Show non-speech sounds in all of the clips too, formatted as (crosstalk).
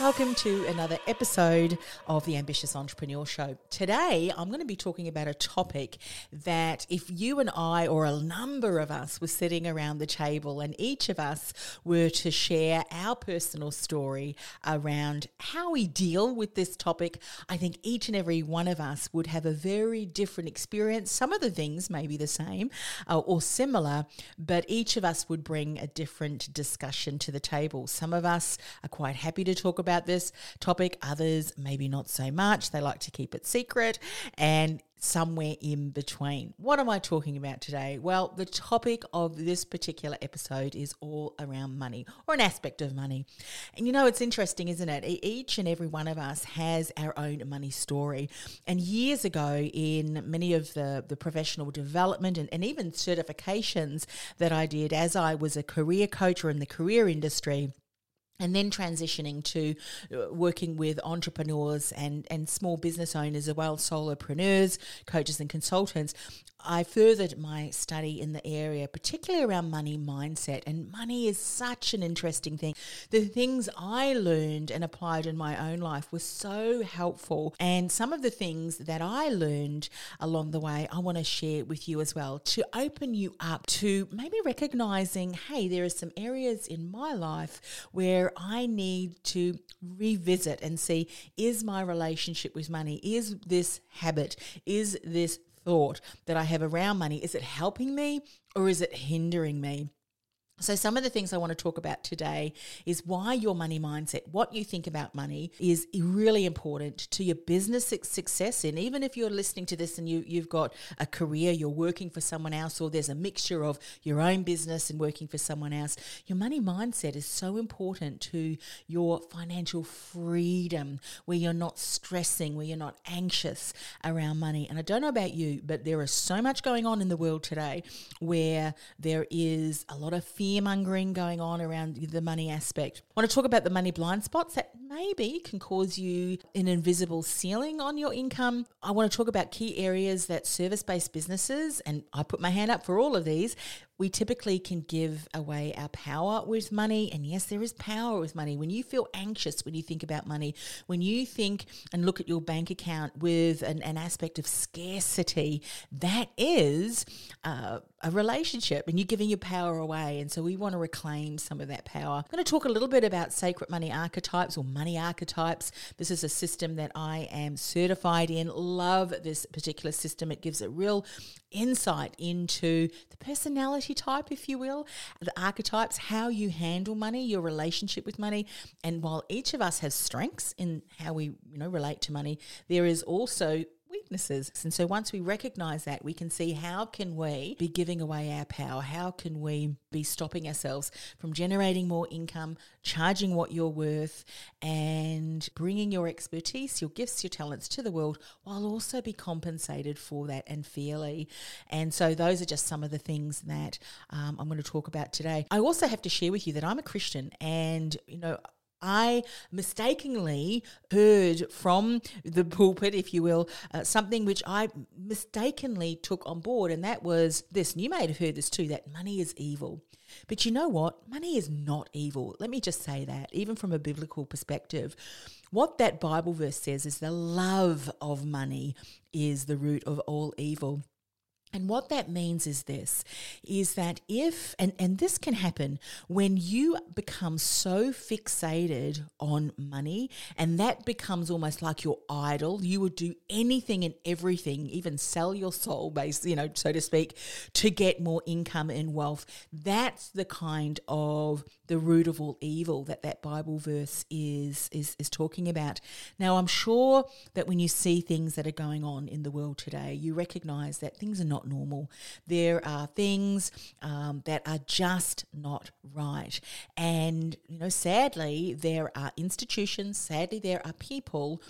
Welcome to another episode of the Ambitious Entrepreneur Show. Today, I'm going to be talking about a topic that if you and I, or a number of us, were sitting around the table and each of us were to share our personal story around how we deal with this topic, I think each and every one of us would have a very different experience. Some of the things may be the same uh, or similar, but each of us would bring a different discussion to the table. Some of us are quite happy to talk about this topic, others maybe not so much. They like to keep it secret and somewhere in between. What am I talking about today? Well, the topic of this particular episode is all around money or an aspect of money. And you know, it's interesting, isn't it? Each and every one of us has our own money story. And years ago, in many of the, the professional development and, and even certifications that I did as I was a career coach or in the career industry, and then transitioning to uh, working with entrepreneurs and, and small business owners as well, solopreneurs, coaches, and consultants, I furthered my study in the area, particularly around money mindset. And money is such an interesting thing. The things I learned and applied in my own life were so helpful. And some of the things that I learned along the way, I want to share with you as well to open you up to maybe recognizing hey, there are some areas in my life where I need to revisit and see is my relationship with money, is this habit, is this thought that I have around money, is it helping me or is it hindering me? So, some of the things I want to talk about today is why your money mindset, what you think about money, is really important to your business success. And even if you're listening to this and you, you've got a career, you're working for someone else, or there's a mixture of your own business and working for someone else, your money mindset is so important to your financial freedom, where you're not stressing, where you're not anxious around money. And I don't know about you, but there is so much going on in the world today where there is a lot of fear fear mongering going on around the money aspect. I want to talk about the money blind spots that maybe can cause you an invisible ceiling on your income. I want to talk about key areas that service based businesses, and I put my hand up for all of these, we typically can give away our power with money. And yes, there is power with money. When you feel anxious when you think about money, when you think and look at your bank account with an, an aspect of scarcity, that is uh, a relationship and you're giving your power away. And so we want to reclaim some of that power. I'm going to talk a little bit about sacred money archetypes or money archetypes. This is a system that I am certified in. Love this particular system. It gives a real insight into the personality type, if you will, the archetypes, how you handle money, your relationship with money. And while each of us has strengths in how we, you know, relate to money, there is also weaknesses. And so once we recognize that, we can see how can we be giving away our power? How can we be stopping ourselves from generating more income, charging what you're worth, and bringing your expertise, your gifts, your talents to the world while also be compensated for that and fairly. And so those are just some of the things that um, I'm going to talk about today. I also have to share with you that I'm a Christian and, you know, I mistakenly heard from the pulpit, if you will, uh, something which I mistakenly took on board, and that was this. And you may have heard this too that money is evil. But you know what? Money is not evil. Let me just say that, even from a biblical perspective. What that Bible verse says is the love of money is the root of all evil. And what that means is this is that if, and, and this can happen when you become so fixated on money and that becomes almost like your idol, you would do anything and everything, even sell your soul, base, you know, so to speak, to get more income and wealth. That's the kind of the root of all evil that that Bible verse is, is, is talking about. Now, I'm sure that when you see things that are going on in the world today, you recognize that things are not normal. There are things um, that are just not right. And, you know, sadly, there are institutions, sadly, there are people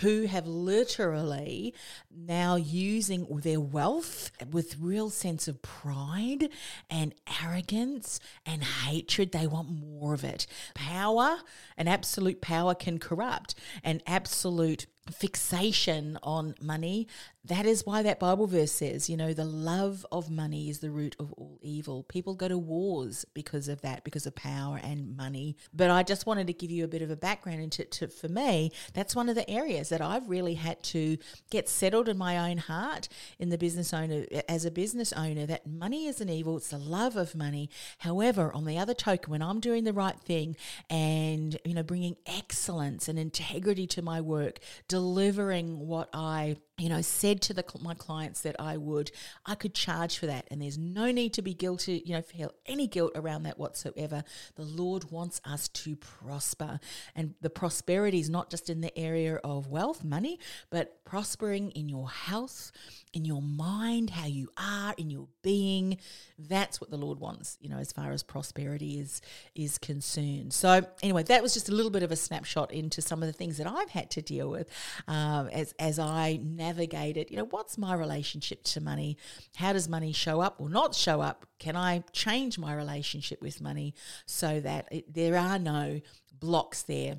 who have literally now using their wealth with real sense of pride and arrogance and hatred. They want more of it. Power and absolute power can corrupt, and absolute fixation on money. That is why that Bible verse says, you know, the love of money is the root of all evil. People go to wars because of that, because of power and money. But I just wanted to give you a bit of a background into to, for me, that's one of the areas that I've really had to get settled in my own heart in the business owner as a business owner that money is an evil, it's the love of money. However, on the other token, when I'm doing the right thing and, you know, bringing excellence and integrity to my work, delivering what I you know said to the my clients that I would I could charge for that and there's no need to be guilty you know feel any guilt around that whatsoever the Lord wants us to prosper and the prosperity is not just in the area of wealth money but prospering in your health in your mind, how you are, in your being. That's what the Lord wants, you know, as far as prosperity is is concerned. So anyway, that was just a little bit of a snapshot into some of the things that I've had to deal with um, as as I navigate it. You know, what's my relationship to money? How does money show up or not show up? Can I change my relationship with money so that it, there are no blocks there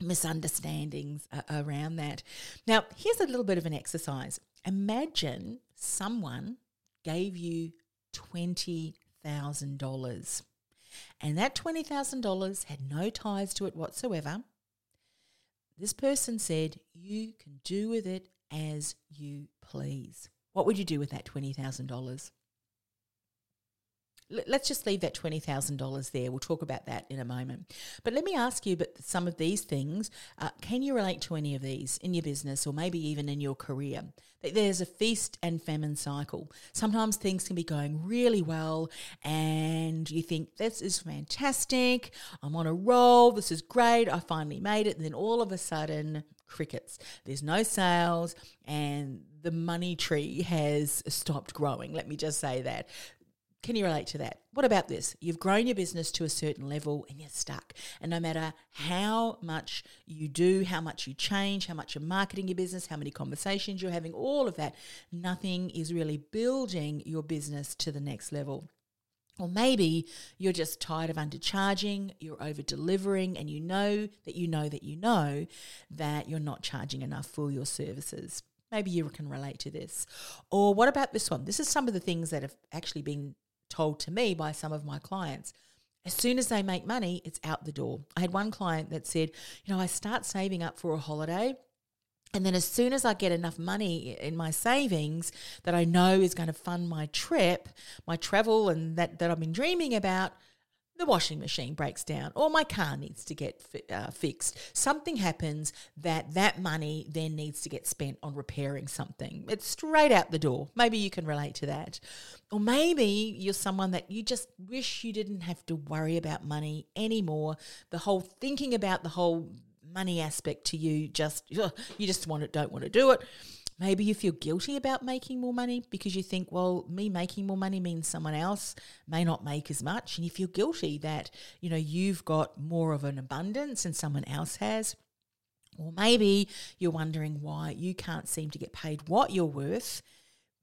misunderstandings around that. Now, here's a little bit of an exercise. Imagine someone gave you $20,000 and that $20,000 had no ties to it whatsoever. This person said, You can do with it as you please. What would you do with that $20,000? Let's just leave that $20,000 there. We'll talk about that in a moment. But let me ask you, but some of these things, uh, can you relate to any of these in your business or maybe even in your career? There's a feast and famine cycle. Sometimes things can be going really well and you think, this is fantastic. I'm on a roll. This is great. I finally made it. And then all of a sudden, crickets. There's no sales and the money tree has stopped growing. Let me just say that. Can you relate to that? What about this? You've grown your business to a certain level and you're stuck. And no matter how much you do, how much you change, how much you're marketing your business, how many conversations you're having, all of that, nothing is really building your business to the next level. Or maybe you're just tired of undercharging, you're over delivering, and you know that you know that you know that you're not charging enough for your services. Maybe you can relate to this. Or what about this one? This is some of the things that have actually been told to me by some of my clients. As soon as they make money, it's out the door. I had one client that said, you know, I start saving up for a holiday. And then as soon as I get enough money in my savings that I know is going to fund my trip, my travel, and that, that I've been dreaming about, the washing machine breaks down or my car needs to get uh, fixed something happens that that money then needs to get spent on repairing something. It's straight out the door. Maybe you can relate to that. Or maybe you're someone that you just wish you didn't have to worry about money anymore. The whole thinking about the whole money aspect to you just (laughs) you just want it don't want to do it Maybe you feel guilty about making more money because you think, well, me making more money means someone else may not make as much. And you feel guilty that, you know, you've got more of an abundance and someone else has. Or maybe you're wondering why you can't seem to get paid what you're worth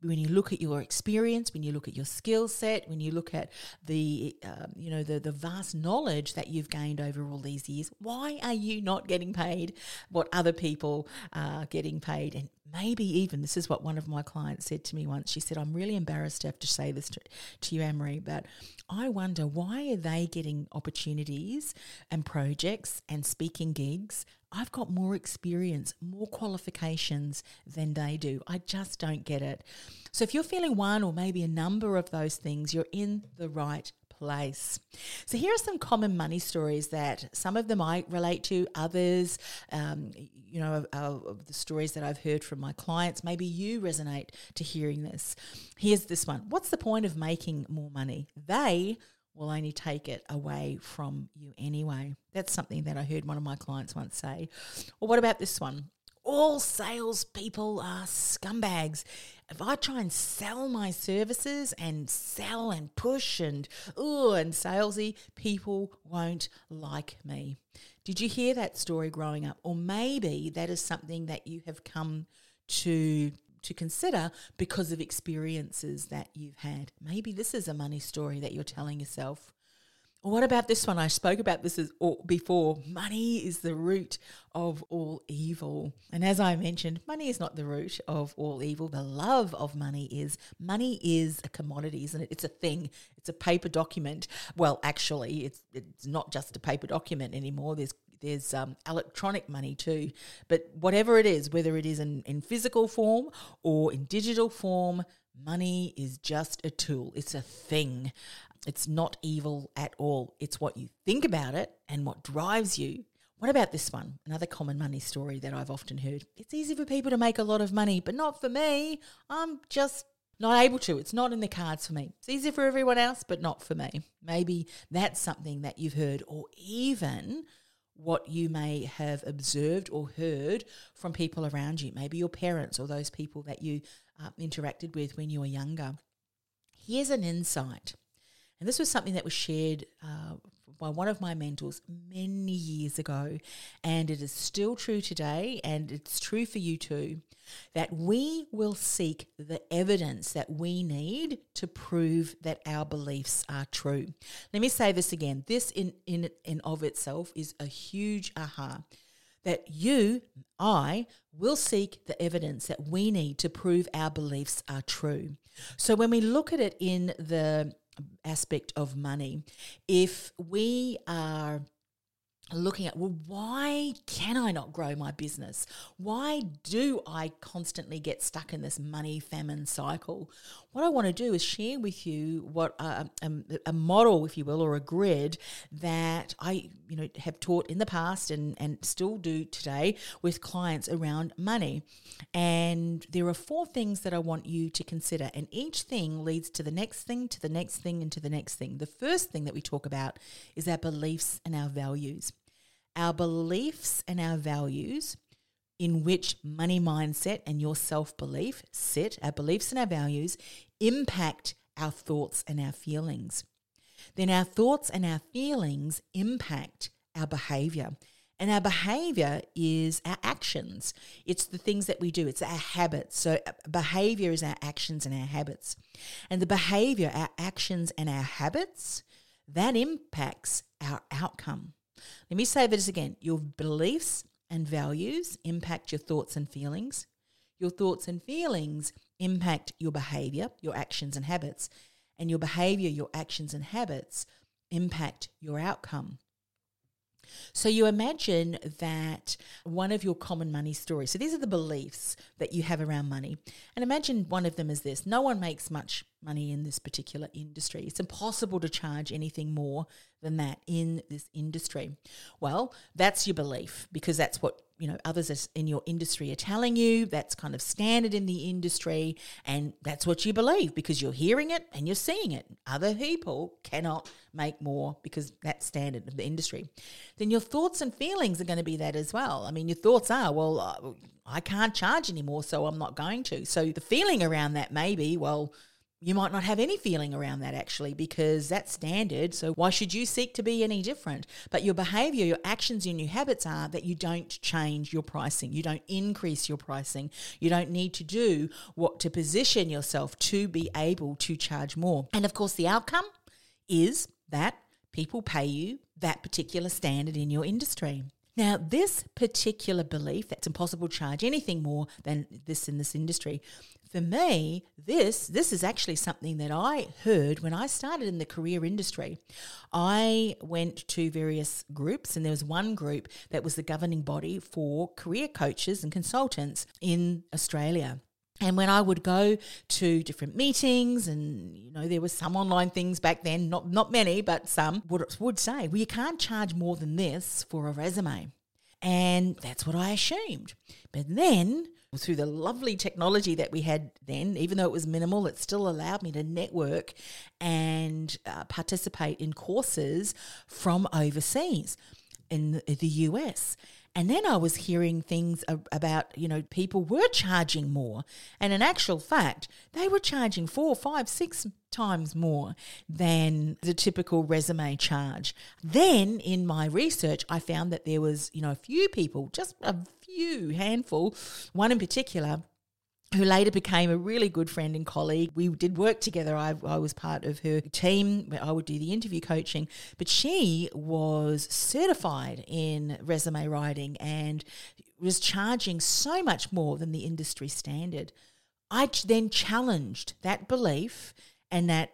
when you look at your experience, when you look at your skill set, when you look at the um, you know the the vast knowledge that you've gained over all these years, why are you not getting paid what other people are getting paid? And maybe even this is what one of my clients said to me once. She said, "I'm really embarrassed to have to say this to, to you, Anne-Marie, but I wonder why are they getting opportunities and projects and speaking gigs I've got more experience, more qualifications than they do. I just don't get it. So if you're feeling one or maybe a number of those things, you're in the right place. So here are some common money stories that some of them I relate to, others, um, you know, the stories that I've heard from my clients. Maybe you resonate to hearing this. Here's this one. What's the point of making more money? They will only take it away from you anyway. That's something that I heard one of my clients once say. Or what about this one? All salespeople are scumbags. If I try and sell my services and sell and push and ooh and salesy, people won't like me. Did you hear that story growing up? Or maybe that is something that you have come to to consider because of experiences that you've had. Maybe this is a money story that you're telling yourself. Or what about this one? I spoke about this before. Money is the root of all evil. And as I mentioned, money is not the root of all evil. The love of money is. Money is a commodity, isn't it? It's a thing. It's a paper document. Well, actually, it's it's not just a paper document anymore. There's there's um, electronic money too. But whatever it is, whether it is in, in physical form or in digital form, money is just a tool. It's a thing. It's not evil at all. It's what you think about it and what drives you. What about this one? Another common money story that I've often heard. It's easy for people to make a lot of money, but not for me. I'm just not able to. It's not in the cards for me. It's easy for everyone else, but not for me. Maybe that's something that you've heard, or even what you may have observed or heard from people around you, maybe your parents or those people that you uh, interacted with when you were younger. Here's an insight. And this was something that was shared uh, by one of my mentors many years ago, and it is still true today, and it's true for you too that we will seek the evidence that we need to prove that our beliefs are true. Let me say this again. This in in in of itself is a huge aha that you, I, will seek the evidence that we need to prove our beliefs are true. So when we look at it in the aspect of money, if we are looking at well why can i not grow my business? Why do i constantly get stuck in this money famine cycle? What i want to do is share with you what uh, um, a model if you will or a grid that i you know have taught in the past and and still do today with clients around money. And there are four things that i want you to consider and each thing leads to the next thing to the next thing and to the next thing. The first thing that we talk about is our beliefs and our values our beliefs and our values in which money mindset and your self belief sit, our beliefs and our values impact our thoughts and our feelings. Then our thoughts and our feelings impact our behavior. And our behavior is our actions. It's the things that we do, it's our habits. So, uh, behavior is our actions and our habits. And the behavior, our actions, and our habits, that impacts our outcome. Let me say this again your beliefs and values impact your thoughts and feelings. Your thoughts and feelings impact your behavior, your actions and habits. And your behavior, your actions and habits impact your outcome. So you imagine that one of your common money stories. So these are the beliefs that you have around money. And imagine one of them is this no one makes much money in this particular industry. It's impossible to charge anything more than that in this industry. Well, that's your belief because that's what you know others in your industry are telling you that's kind of standard in the industry and that's what you believe because you're hearing it and you're seeing it. Other people cannot make more because that's standard of the industry. Then your thoughts and feelings are going to be that as well. I mean your thoughts are well i can't charge anymore so i'm not going to. So the feeling around that may be well you might not have any feeling around that actually because that's standard. So why should you seek to be any different? But your behavior, your actions, your habits are that you don't change your pricing. You don't increase your pricing. You don't need to do what to position yourself to be able to charge more. And of course, the outcome is that people pay you that particular standard in your industry. Now, this particular belief that it's impossible to charge anything more than this in this industry for me, this this is actually something that I heard when I started in the career industry. I went to various groups, and there was one group that was the governing body for career coaches and consultants in Australia. And when I would go to different meetings, and you know, there were some online things back then, not not many, but some would would say, "Well, you can't charge more than this for a resume," and that's what I assumed. But then, through the lovely technology that we had then, even though it was minimal, it still allowed me to network and uh, participate in courses from overseas in the US. And then I was hearing things about, you know, people were charging more. And in actual fact, they were charging four, five, six times more than the typical resume charge. Then in my research, I found that there was, you know, a few people, just a few handful, one in particular who later became a really good friend and colleague. We did work together. I, I was part of her team. I would do the interview coaching, but she was certified in resume writing and was charging so much more than the industry standard. I then challenged that belief and that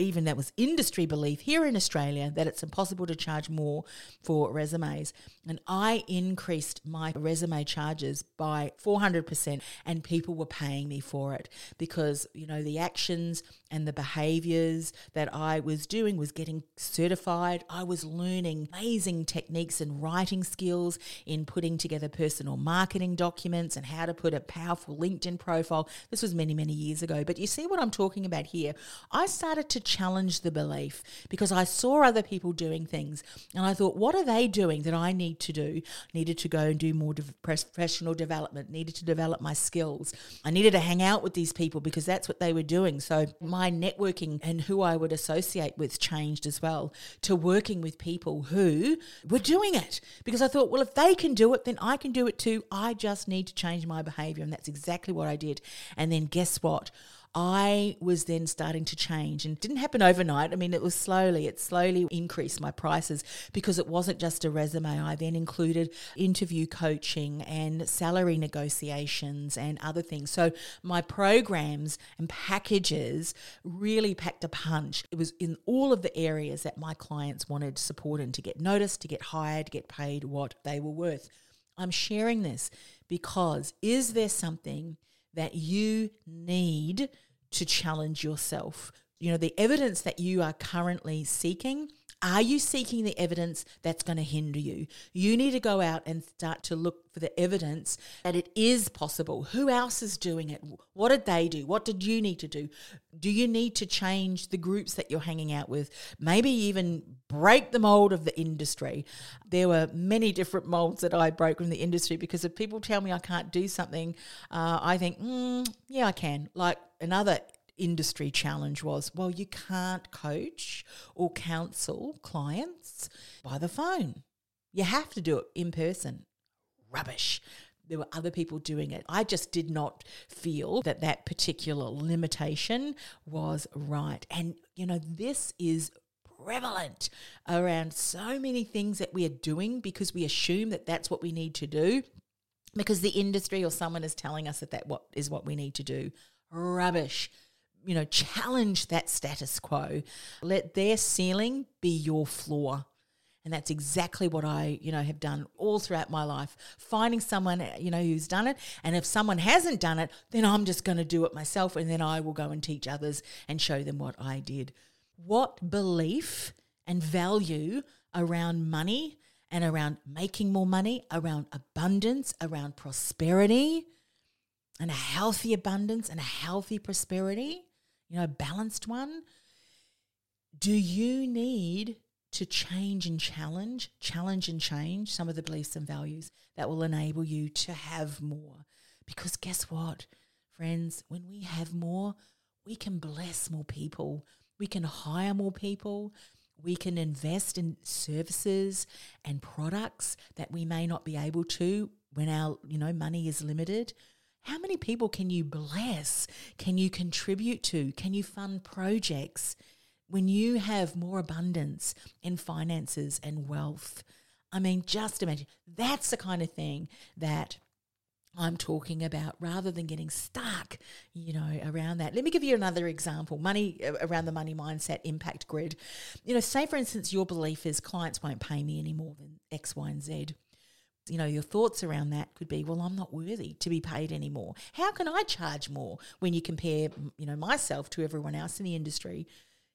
even that was industry belief here in Australia that it's impossible to charge more for resumes. And I increased my resume charges by 400%, and people were paying me for it because, you know, the actions and the behaviors that I was doing was getting certified. I was learning amazing techniques and writing skills in putting together personal marketing documents and how to put a powerful LinkedIn profile. This was many, many years ago. But you see what I'm talking about here? I started to challenge the belief because I saw other people doing things and I thought, what are they doing that I need to do? needed to go and do more professional development, needed to develop my skills. I needed to hang out with these people because that's what they were doing. So my networking and who I would associate with changed as well to working with people who were doing it because I thought, well, if they can do it, then I can do it too. I just need to change my behavior. And that's exactly what I did. And then guess what? I was then starting to change and didn't happen overnight. I mean, it was slowly, it slowly increased my prices because it wasn't just a resume. I then included interview coaching and salary negotiations and other things. So my programs and packages really packed a punch. It was in all of the areas that my clients wanted support in to get noticed, to get hired, to get paid what they were worth. I'm sharing this because is there something that you need to challenge yourself. You know, the evidence that you are currently seeking, are you seeking the evidence that's going to hinder you? You need to go out and start to look for the evidence that it is possible. Who else is doing it? What did they do? What did you need to do? Do you need to change the groups that you're hanging out with? Maybe even break the mold of the industry. There were many different molds that I broke from the industry because if people tell me I can't do something, uh, I think, mm, yeah, I can. Like another industry challenge was well, you can't coach or counsel clients by the phone. You have to do it in person. Rubbish. There were other people doing it. I just did not feel that that particular limitation was right. And, you know, this is prevalent around so many things that we are doing because we assume that that's what we need to do because the industry or someone is telling us that that what is what we need to do. Rubbish you know, challenge that status quo. Let their ceiling be your floor. And that's exactly what I, you know, have done all throughout my life. Finding someone, you know, who's done it. And if someone hasn't done it, then I'm just going to do it myself. And then I will go and teach others and show them what I did. What belief and value around money and around making more money, around abundance, around prosperity, and a healthy abundance and a healthy prosperity you know, balanced one. Do you need to change and challenge, challenge and change some of the beliefs and values that will enable you to have more? Because guess what, friends, when we have more, we can bless more people, we can hire more people, we can invest in services and products that we may not be able to when our you know money is limited how many people can you bless? Can you contribute to? Can you fund projects when you have more abundance in finances and wealth? I mean, just imagine that's the kind of thing that I'm talking about rather than getting stuck, you know, around that. Let me give you another example money around the money mindset impact grid. You know, say for instance, your belief is clients won't pay me any more than X, Y, and Z. You know, your thoughts around that could be, well, I'm not worthy to be paid anymore. How can I charge more when you compare, you know, myself to everyone else in the industry?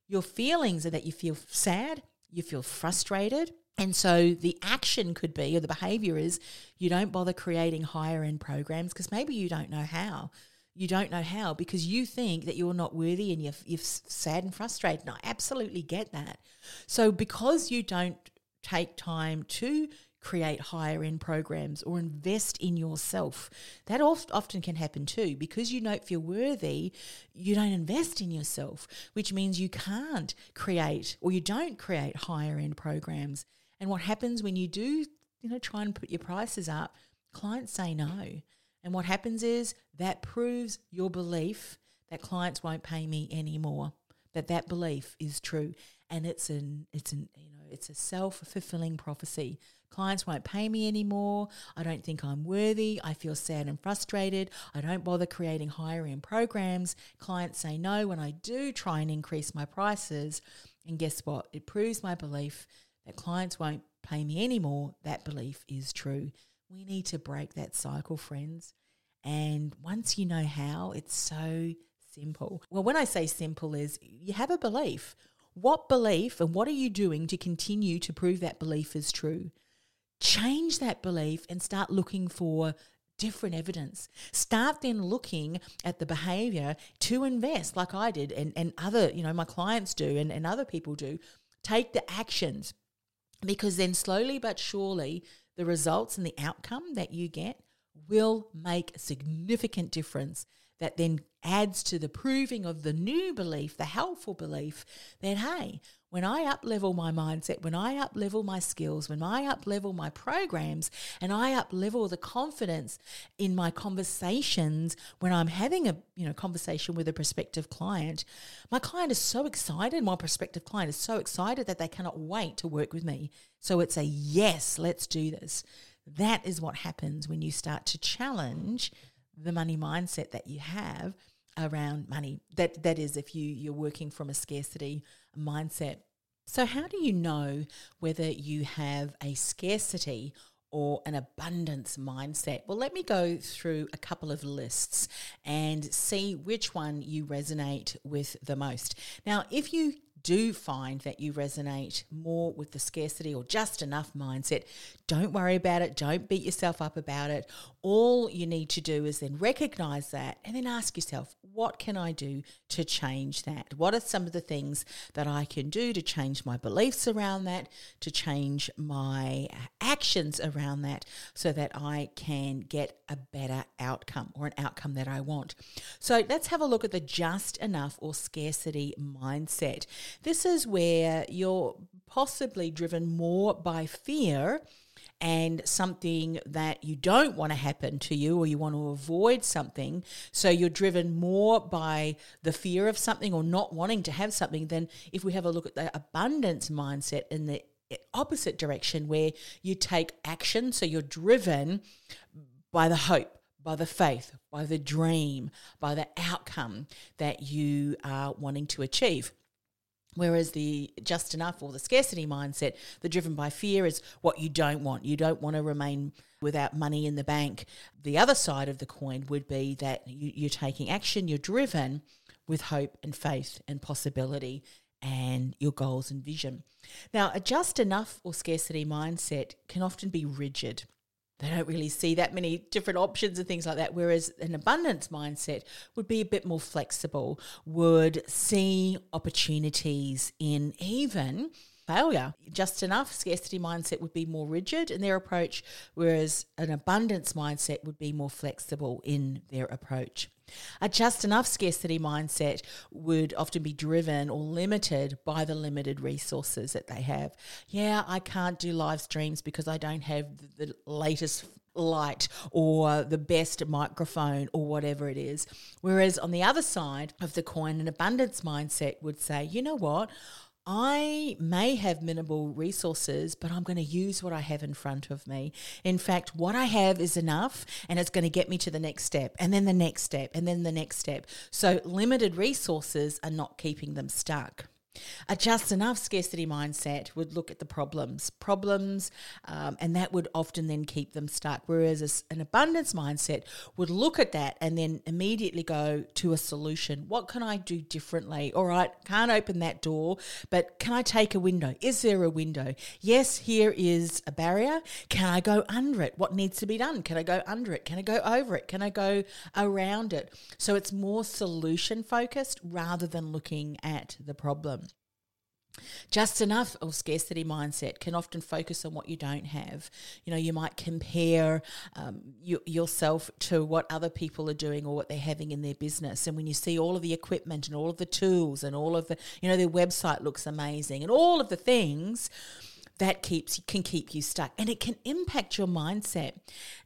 Your feelings are that you feel sad, you feel frustrated, and so the action could be, or the behavior is, you don't bother creating higher end programs because maybe you don't know how. You don't know how because you think that you're not worthy and you're, you're sad and frustrated. And I absolutely get that. So because you don't take time to create higher end programs or invest in yourself. That often can happen too because you don't feel worthy, you don't invest in yourself, which means you can't create or you don't create higher end programs. And what happens when you do, you know, try and put your prices up, clients say no. And what happens is that proves your belief that clients won't pay me anymore. That that belief is true, and it's an it's an you know it's a self fulfilling prophecy. Clients won't pay me anymore. I don't think I'm worthy. I feel sad and frustrated. I don't bother creating higher end programs. Clients say no when I do try and increase my prices. And guess what? It proves my belief that clients won't pay me anymore, that belief is true. We need to break that cycle, friends. And once you know how, it's so simple. Well, when I say simple, is you have a belief. What belief and what are you doing to continue to prove that belief is true? Change that belief and start looking for different evidence. Start then looking at the behavior to invest, like I did, and, and other, you know, my clients do and, and other people do. Take the actions because then slowly but surely the results and the outcome that you get will make a significant difference that then adds to the proving of the new belief, the helpful belief that, hey, when I up level my mindset, when I up level my skills, when I up level my programs, and I up level the confidence in my conversations when I'm having a you know conversation with a prospective client, my client is so excited, my prospective client is so excited that they cannot wait to work with me. So it's a yes, let's do this. That is what happens when you start to challenge the money mindset that you have around money. That that is if you you're working from a scarcity mindset. So how do you know whether you have a scarcity or an abundance mindset? Well, let me go through a couple of lists and see which one you resonate with the most. Now, if you do find that you resonate more with the scarcity or just enough mindset, don't worry about it. Don't beat yourself up about it. All you need to do is then recognize that and then ask yourself, what can I do to change that? What are some of the things that I can do to change my beliefs around that, to change my actions around that, so that I can get a better outcome or an outcome that I want? So let's have a look at the just enough or scarcity mindset. This is where you're possibly driven more by fear and something that you don't want to happen to you or you want to avoid something. So you're driven more by the fear of something or not wanting to have something than if we have a look at the abundance mindset in the opposite direction where you take action. So you're driven by the hope, by the faith, by the dream, by the outcome that you are wanting to achieve. Whereas the just enough or the scarcity mindset, the driven by fear, is what you don't want. You don't want to remain without money in the bank. The other side of the coin would be that you, are taking action, you're driven with hope and faith and possibility and your goals and vision. Now, a just enough or scarcity mindset can often be rigid they don't really see that many different options and things like that. Whereas an abundance mindset would be a bit more flexible, would see opportunities in even failure. Just enough scarcity mindset would be more rigid in their approach, whereas an abundance mindset would be more flexible in their approach. A just enough scarcity mindset would often be driven or limited by the limited resources that they have. Yeah, I can't do live streams because I don't have the latest light or the best microphone or whatever it is. Whereas on the other side of the coin, an abundance mindset would say, you know what? I may have minimal resources, but I'm going to use what I have in front of me. In fact, what I have is enough and it's going to get me to the next step and then the next step and then the next step. So, limited resources are not keeping them stuck. A just enough scarcity mindset would look at the problems, problems, um, and that would often then keep them stuck. Whereas an abundance mindset would look at that and then immediately go to a solution. What can I do differently? All right, can't open that door, but can I take a window? Is there a window? Yes, here is a barrier. Can I go under it? What needs to be done? Can I go under it? Can I go over it? Can I go around it? So it's more solution focused rather than looking at the problem. Just enough or scarcity mindset can often focus on what you don't have. You know, you might compare um, you, yourself to what other people are doing or what they're having in their business. And when you see all of the equipment and all of the tools and all of the, you know, their website looks amazing and all of the things, that keeps can keep you stuck. And it can impact your mindset.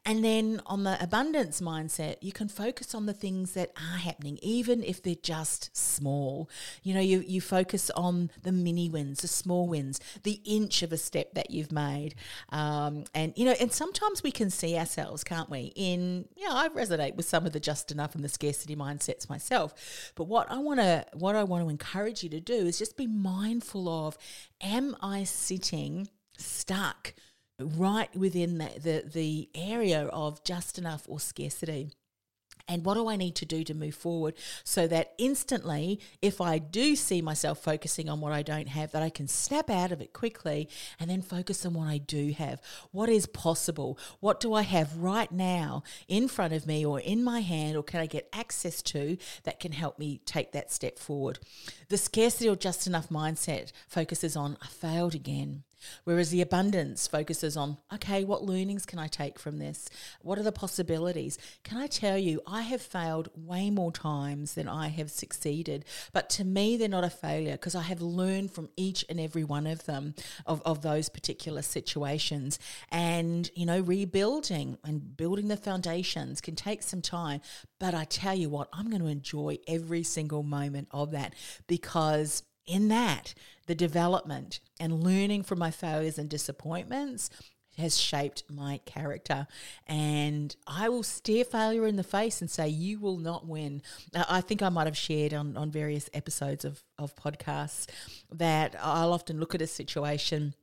And then on the abundance mindset you can focus on the things that are happening even if they're just small. You know you you focus on the mini wins the small wins the inch of a step that you've made. Um, and you know and sometimes we can see ourselves can't we in you know i resonate with some of the just enough and the scarcity mindsets myself. But what i want to what i want to encourage you to do is just be mindful of am I sitting stuck right within the, the, the area of just enough or scarcity? And what do I need to do to move forward so that instantly, if I do see myself focusing on what I don't have, that I can snap out of it quickly and then focus on what I do have. What is possible? What do I have right now in front of me or in my hand, or can I get access to that can help me take that step forward? The scarcity or just enough mindset focuses on I failed again. Whereas the abundance focuses on, okay, what learnings can I take from this? What are the possibilities? Can I tell you, I have failed way more times than I have succeeded. But to me, they're not a failure because I have learned from each and every one of them, of, of those particular situations. And, you know, rebuilding and building the foundations can take some time. But I tell you what, I'm going to enjoy every single moment of that because in that, the development and learning from my failures and disappointments has shaped my character. And I will stare failure in the face and say, You will not win. I think I might have shared on, on various episodes of, of podcasts that I'll often look at a situation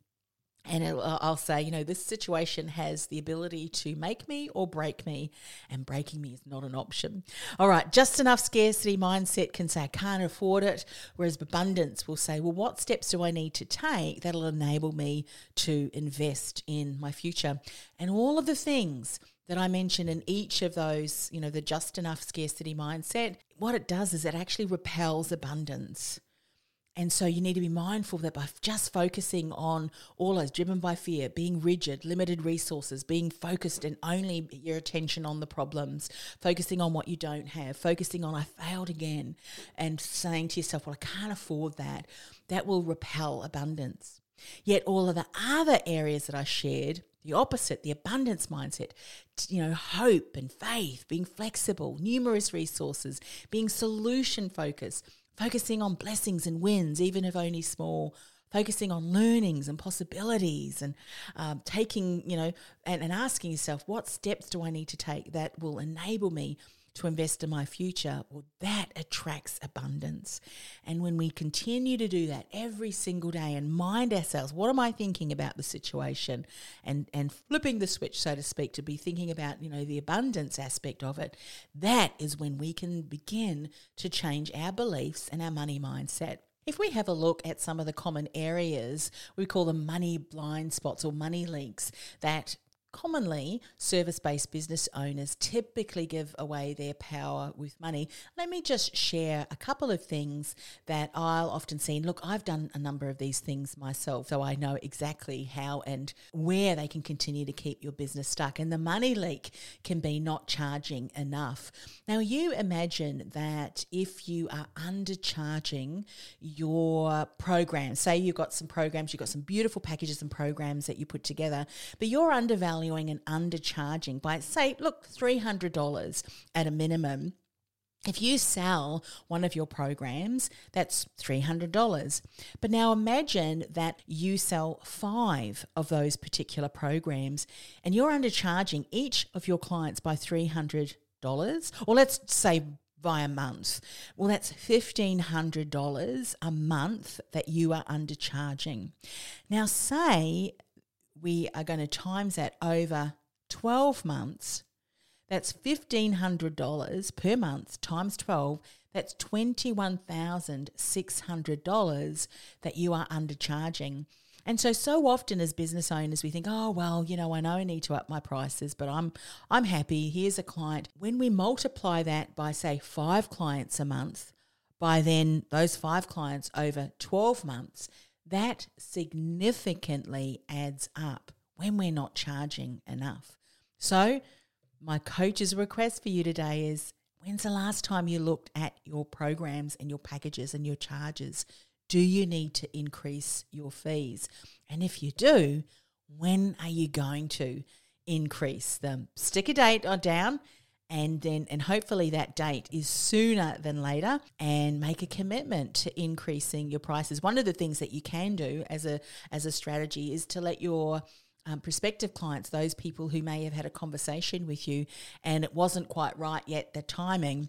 and uh, I'll say, you know, this situation has the ability to make me or break me, and breaking me is not an option. All right, just enough scarcity mindset can say, I can't afford it, whereas abundance will say, well, what steps do I need to take that'll enable me to invest in my future? And all of the things that I mentioned in each of those, you know, the just enough scarcity mindset, what it does is it actually repels abundance. And so you need to be mindful that by just focusing on all those driven by fear, being rigid, limited resources, being focused and only your attention on the problems, focusing on what you don't have, focusing on I failed again, and saying to yourself, well, I can't afford that, that will repel abundance. Yet all of the other areas that I shared, the opposite, the abundance mindset, you know, hope and faith, being flexible, numerous resources, being solution focused, focusing on blessings and wins, even if only small, focusing on learnings and possibilities and um, taking, you know, and, and asking yourself, what steps do I need to take that will enable me to invest in my future, well, that attracts abundance. And when we continue to do that every single day and mind ourselves, what am I thinking about the situation? And and flipping the switch, so to speak, to be thinking about, you know, the abundance aspect of it, that is when we can begin to change our beliefs and our money mindset. If we have a look at some of the common areas, we call them money blind spots or money leaks that commonly service based business owners typically give away their power with money. Let me just share a couple of things that I'll often see. Look, I've done a number of these things myself, so I know exactly how and where they can continue to keep your business stuck. And the money leak can be not charging enough. Now, you imagine that if you are undercharging your program, say you've got some programs, you've got some beautiful packages and programs that you put together, but you're undervaluing undervaluing and undercharging by, say, look, $300 at a minimum If you sell one of your programs, that's $300. But now imagine that you sell five of those particular programs and you're undercharging each of your clients by $300. Or let's say via month. Well, that's $1,500 a month that you are undercharging. Now, say we are going to times that over 12 months that's $1,500 per month times 12. That's $21,600 that you are undercharging. And so so often as business owners we think, "Oh, well, you know, I know I need to up my prices, but I'm I'm happy. Here's a client." When we multiply that by say 5 clients a month, by then those 5 clients over 12 months, that significantly adds up when we're not charging enough. So, my coach's request for you today is when's the last time you looked at your programs and your packages and your charges? Do you need to increase your fees? And if you do, when are you going to increase them? Stick a date on down and then and hopefully that date is sooner than later and make a commitment to increasing your prices. One of the things that you can do as a as a strategy is to let your um, prospective clients, those people who may have had a conversation with you and it wasn't quite right yet, the timing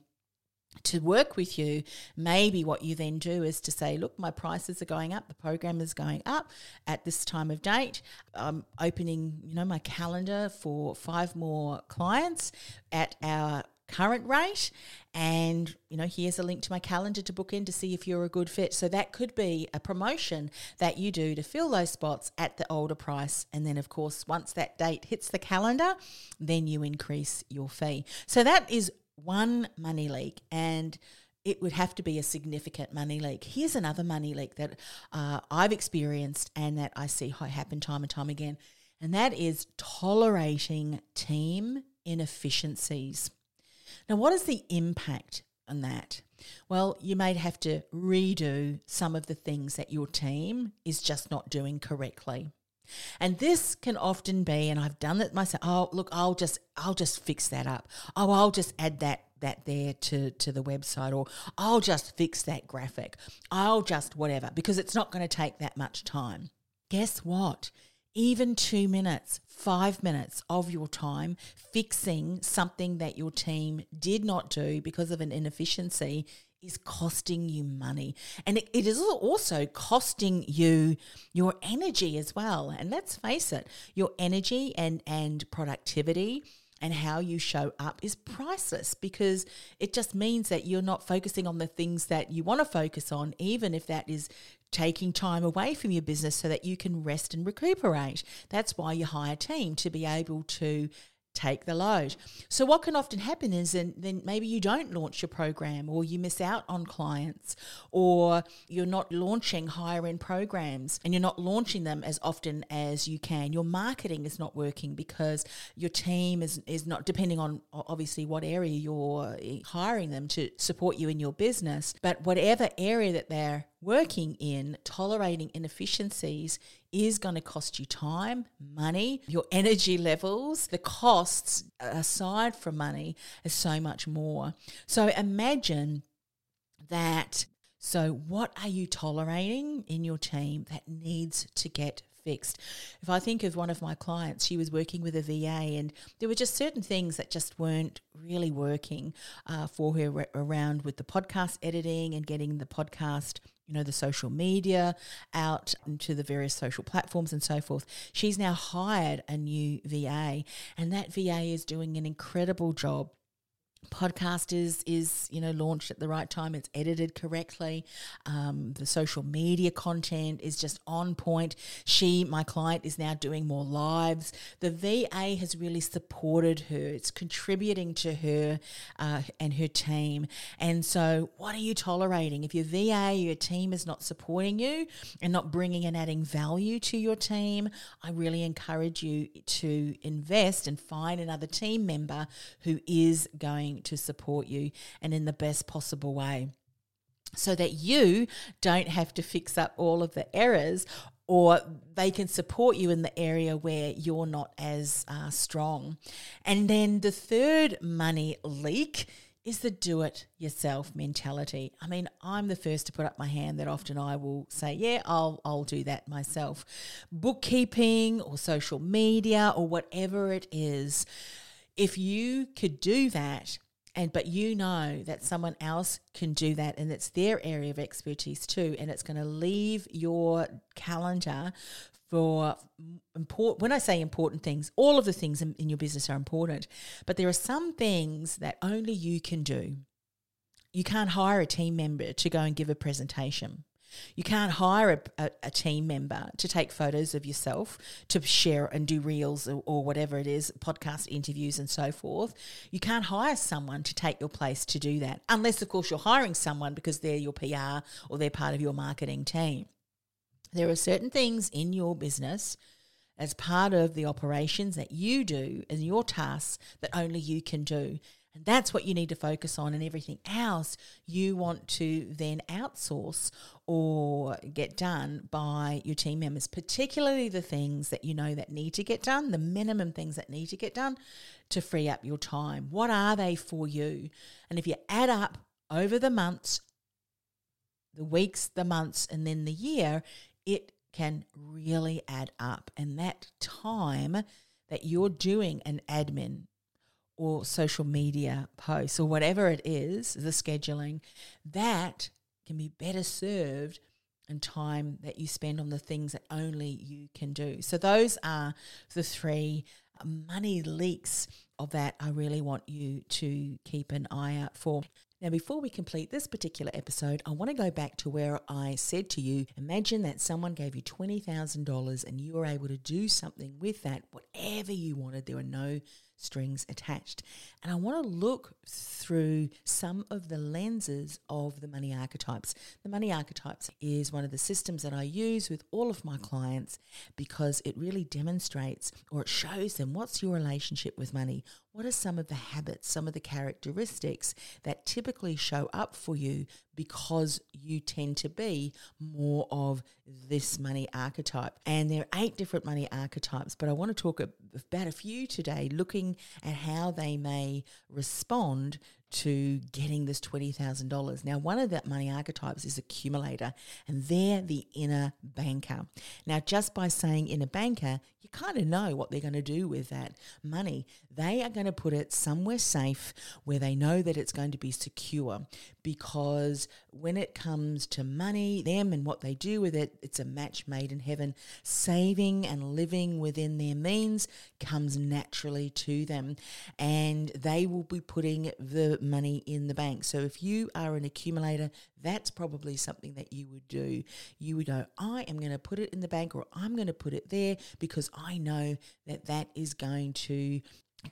to work with you, maybe what you then do is to say, look, my prices are going up, the program is going up at this time of date. I'm opening, you know, my calendar for five more clients at our current rate and you know here's a link to my calendar to book in to see if you're a good fit so that could be a promotion that you do to fill those spots at the older price and then of course once that date hits the calendar then you increase your fee so that is one money leak and it would have to be a significant money leak. Here's another money leak that uh, I've experienced and that I see happen time and time again, and that is tolerating team inefficiencies. Now, what is the impact on that? Well, you may have to redo some of the things that your team is just not doing correctly. And this can often be, and I've done it myself. Oh, look, I'll just, I'll just fix that up. Oh, I'll just add that that there to to the website, or I'll just fix that graphic. I'll just whatever because it's not going to take that much time. Guess what? even two minutes, five minutes of your time fixing something that your team did not do because of an inefficiency is costing you money. And it, it is also costing you your energy as well. And let's face it, your energy and, and productivity and how you show up is priceless because it just means that you're not focusing on the things that you want to focus on, even if that is taking time away from your business so that you can rest and recuperate. That's why you hire a team to be able to take the load. So what can often happen is then, then maybe you don't launch your program or you miss out on clients or you're not launching higher end programs and you're not launching them as often as you can. Your marketing is not working because your team is is not depending on obviously what area you're eh, hiring them to support you in your business, but whatever area that they're working in tolerating inefficiencies is going to cost you time, money, your energy levels. The costs, aside from money, is so much more. So imagine that. So, what are you tolerating in your team that needs to get fixed. If I think of one of my clients, she was working with a VA, and there were just certain things that just weren't really working uh, for her around with the podcast editing and getting the podcast you know, the social media out into the various social platforms and so forth. She's now hired a new VA, and that VA is doing an incredible job podcast is is you know launched at the right time. It's edited correctly. Um, the social media content is just on point. She my client is now doing more lives. The va has really supported her. It's contributing to her uh, and her team. And so what are you tolerating? If your va your team is not supporting you and not bringing and adding value to your team i really encourage you to invest and find another team member who is going to support you and in the best possible way so that you don't have to fix up all of the errors or they can support you in the area where you're not as uh, strong. And then the third money leak is the do it yourself mentality. I mean, I'm the first to put up my hand that often I will say, yeah, I'll I'll do that myself. Bookkeeping or social media or whatever it is, if you could do that and but you know that someone else can do that and it's their area of expertise too and it's going to leave your calendar for important when i say important things all of the things in, in your business are important but there are some things that only you can do. You can't hire a team member to go and give a presentation you can't hire a, a, a, team member to take photos of yourself, to share and do reels or, or, whatever it is, podcast interviews and so forth. You can't hire someone to take your place to do that, unless, of course, you're hiring someone because they're your PR or they're part of your marketing team. There are certain things in your business as part of the operations that you do and your tasks that only you can do. And that's what you need to focus on, and everything else you want to then outsource or get done by your team members, particularly the things that you know that need to get done, the minimum things that need to get done to free up your time. What are they for you? And if you add up over the months, the weeks, the months, and then the year, it can really add up. And that time that you're doing an admin or social media posts or whatever it is, the scheduling, that can be better served and time that you spend on the things that only you can do. So those are the three uh, money leaks of that I really want you to keep an eye out for. Now, before we complete this particular episode, I want to go back to where I said to you imagine that someone gave you $20,000 and you were able to do something with that, whatever you wanted. There were no strings attached. And I want to look through some of the lenses of the money archetypes. The money archetypes is one of the systems that I use with all of my clients because it really demonstrates or it shows them what's your relationship with money. What are some of the habits, some of the characteristics that typically show up for you because you tend to be more of this money archetype? And there are eight different money archetypes, but I want to talk about a few today, looking at how they may respond to getting this $20,000. Now, one of that money archetypes is accumulator, and they're the inner banker. Now, just by saying inner banker, you kind of know what they're going to do with that money. They are going to put it somewhere safe where they know that it's going to be secure because when it comes to money, them and what they do with it, it's a match made in heaven. Saving and living within their means comes naturally to them, and they will be putting the money in the bank. So if you are an accumulator, that's probably something that you would do. You would go, I am going to put it in the bank or I'm going to put it there because I know that that is going to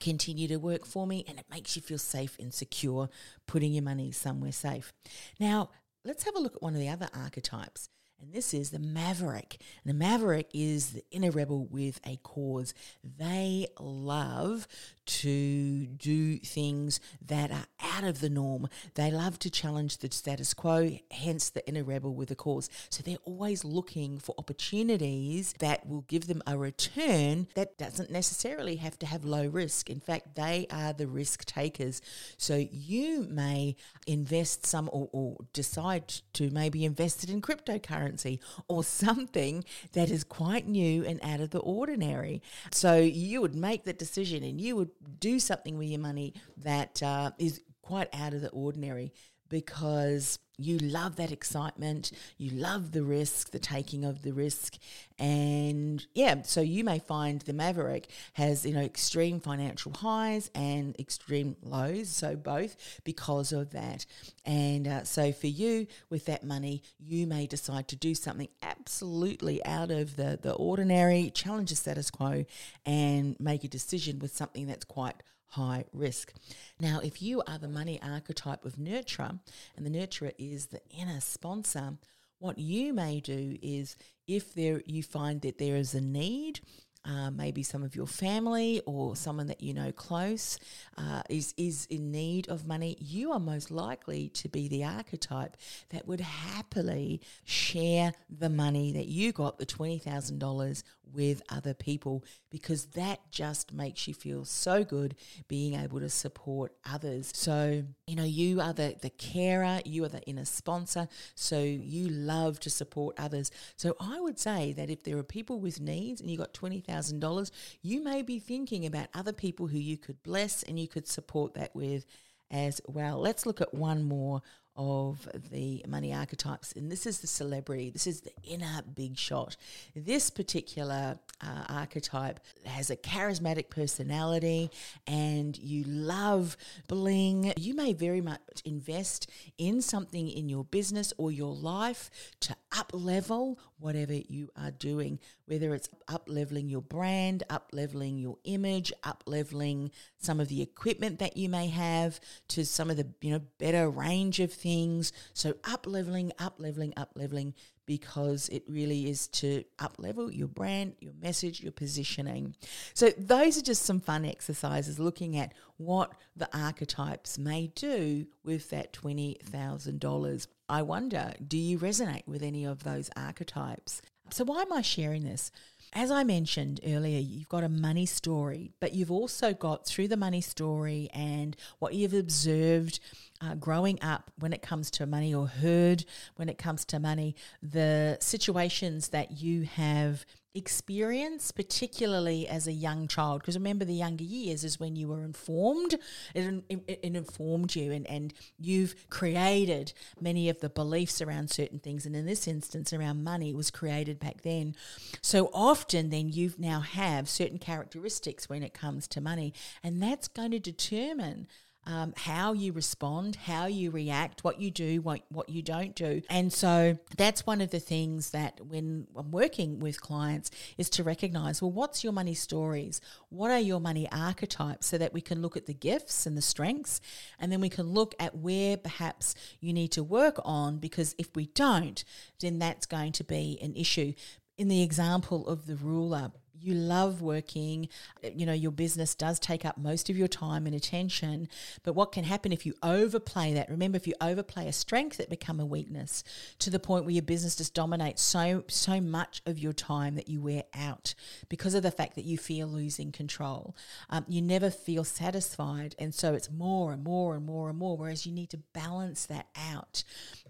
continue to work for me and it makes you feel safe and secure putting your money somewhere safe. Now, let's have a look at one of the other archetypes. And this is the maverick. And the maverick is the inner rebel with a cause. They love to do things that are out of the norm. They love to challenge the status quo, hence the inner rebel with a cause. So they're always looking for opportunities that will give them a return that doesn't necessarily have to have low risk. In fact, they are the risk takers. So you may invest some or, or decide to maybe invest it in cryptocurrency or something that is quite new and out of the ordinary. So you would make that decision and you would do something with your money that uh, is quite out of the ordinary because you love that excitement, you love the risk, the taking of the risk, and yeah, so you may find the Maverick has you know extreme financial highs and extreme lows, so both because of that. And uh, so for you, with that money, you may decide to do something absolutely out of the the ordinary, challenge the status quo, and make a decision with something that's quite high risk. Now, if you are the money archetype of nurturer, and the nurturer is the inner sponsor, what you may do is if there you find that there is a need uh, maybe some of your family or someone that you know close uh, is is in need of money, you are most likely to be the archetype that would happily share the money that you got, the twenty thousand dollars, with other people because that just makes you feel so good being able to support others. So, you know, you are the, the carer, you are the inner sponsor, so you love to support others. So I would say that if there are people with needs and you got $20,000, you may be thinking about other people who you could bless and you could support that with as well. Let's look at one more of the money archetypes. And this is the celebrity, this is the inner big shot. This particular uh, archetype has a charismatic personality and you love bling. You may very much invest in something in your business or your life to up level whatever you are doing, whether it's up leveling your brand, up leveling your image, up leveling some of the equipment that you may have to some of the you know better range of things. So up leveling, up leveling, up leveling because it really is to up level your brand, your message, your positioning. So, those are just some fun exercises looking at what the archetypes may do with that $20,000. I wonder, do you resonate with any of those archetypes? So, why am I sharing this? As I mentioned earlier, you've got a money story, but you've also got through the money story and what you've observed uh, growing up when it comes to money or heard when it comes to money, the situations that you have experience, particularly as a young child, because remember the younger years is when you were informed, it, it, it, informed you, and, and you've created many of the beliefs around certain things. And in this instance, around money, was created back then. So often, then you now have certain characteristics when it comes to money, and that's going to determine um, how you respond, how you react, what you do, what, what you don't do. And so that's one of the things that when I'm working with clients is to recognize well, what's your money stories? What are your money archetypes so that we can look at the gifts and the strengths and then we can look at where perhaps you need to work on because if we don't, then that's going to be an issue in the example of the ruler, you love working, you know, your business does take up most of your time and attention. But what can happen if you overplay that? Remember, if you overplay a strength, it become a weakness to the point where your business just dominates so so much of your time that you wear out because of the fact that you feel losing control. Um, you never feel satisfied, and so it's more and more and more and more. Whereas you need to balance that out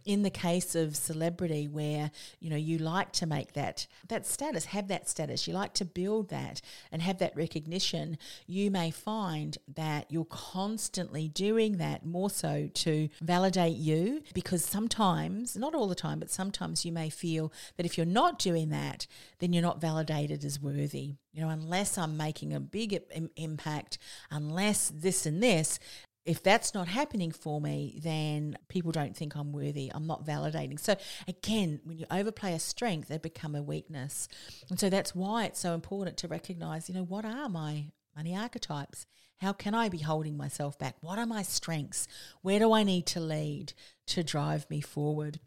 in the case of celebrity where you know you like to make that that status have that status you like to build that and have that recognition you may find that you're constantly doing that more so to validate you because sometimes not all the time but sometimes you may feel that if you're not doing that then you're not validated as worthy. You know unless i'm making a big impact unless this and this if that's not happening for me, then people don't think I'm worthy. I'm not validating. So again, when you overplay a strength, they become a weakness. And so that's why it's so important to recognize, you know, what are my money archetypes? How can I be holding myself back? What are my strengths? Where do I need to lead to drive me forward?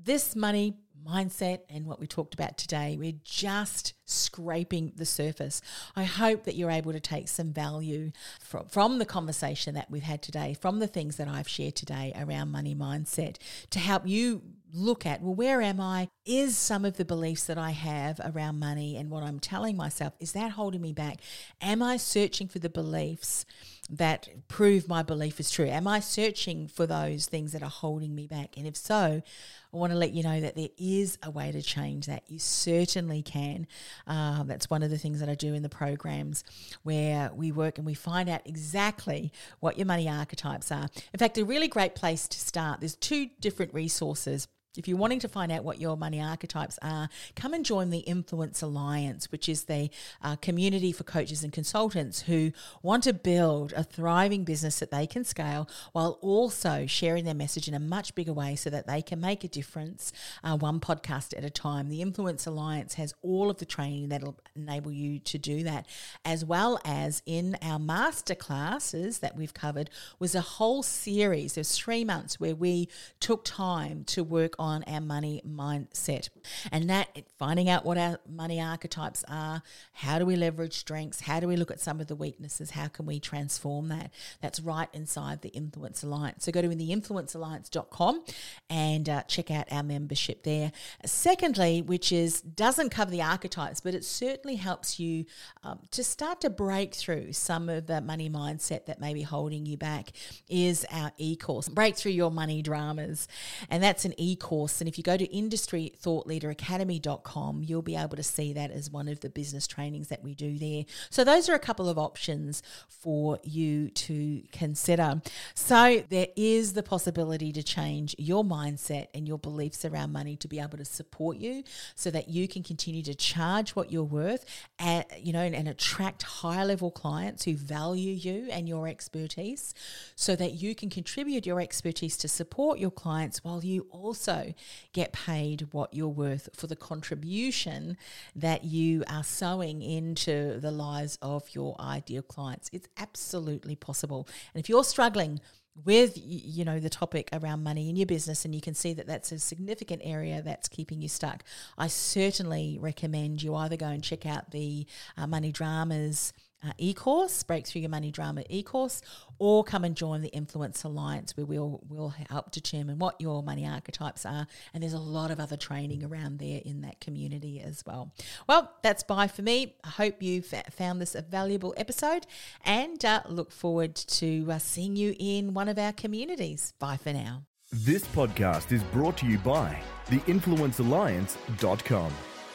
This money mindset and what we talked about today. We're just scraping the surface. I hope that you're able to take some value from, from the conversation that we've had today, from the things that I've shared today around money mindset to help you look at well where am i is some of the beliefs that i have around money and what i'm telling myself is that holding me back am i searching for the beliefs that prove my belief is true am i searching for those things that are holding me back and if so I want to let you know that there is a way to change that. You certainly can. Um, that's one of the things that I do in the programs where we work and we find out exactly what your money archetypes are. In fact, a really great place to start, there's two different resources if you're wanting to find out what your money archetypes are, come and join the Influence Alliance, which is the uh, community for coaches and consultants who want to build a thriving business that they can scale while also sharing their message in a much bigger way so that they can make a difference uh, one podcast at a time. The Influence Alliance has all of the training that'll enable you to do that, as well as in our master classes that we've covered was a whole series. There's three months where we took time to work on on our money mindset. And that finding out what our money archetypes are, how do we leverage strengths, how do we look at some of the weaknesses, how can we transform that? That's right inside the Influence Alliance. So go to theinfluencealliance.com and uh, check out our membership there. Secondly, which is doesn't cover the archetypes, but it certainly helps you um, to start to break through some of the money mindset that may be holding you back, is our e-course, Break Through Your Money Dramas. And that's an e-course. And if you go to industrythoughtleaderacademy.com, you'll be able to see that as one of the business trainings that we do there. So those are a couple of options for you to consider. So there is the possibility to change your mindset and your beliefs around money to be able to support you so that you can continue to charge what you're worth and you know and, and attract higher level clients who value you and your expertise so that you can contribute your expertise to support your clients while you get paid what you're worth for the contribution that you are sowing into the lives of your ideal clients. It's absolutely possible. And if you're struggling with you know the topic around money in your business and you can see that that's a significant area that's keeping you stuck i certainly recommend you either go and check out the uh, money dramas uh, e-course, Breakthrough Your Money Drama e-course, or come and join the Influence Alliance where we'll, we'll help determine what your money archetypes are. And there's a lot of other training around there in that community as well. Well, that's bye for me. I hope you found this a valuable episode and uh, look forward to uh, seeing you in one of our communities. Bye for now. This podcast is brought to you by the influence theinfluencealliance.com.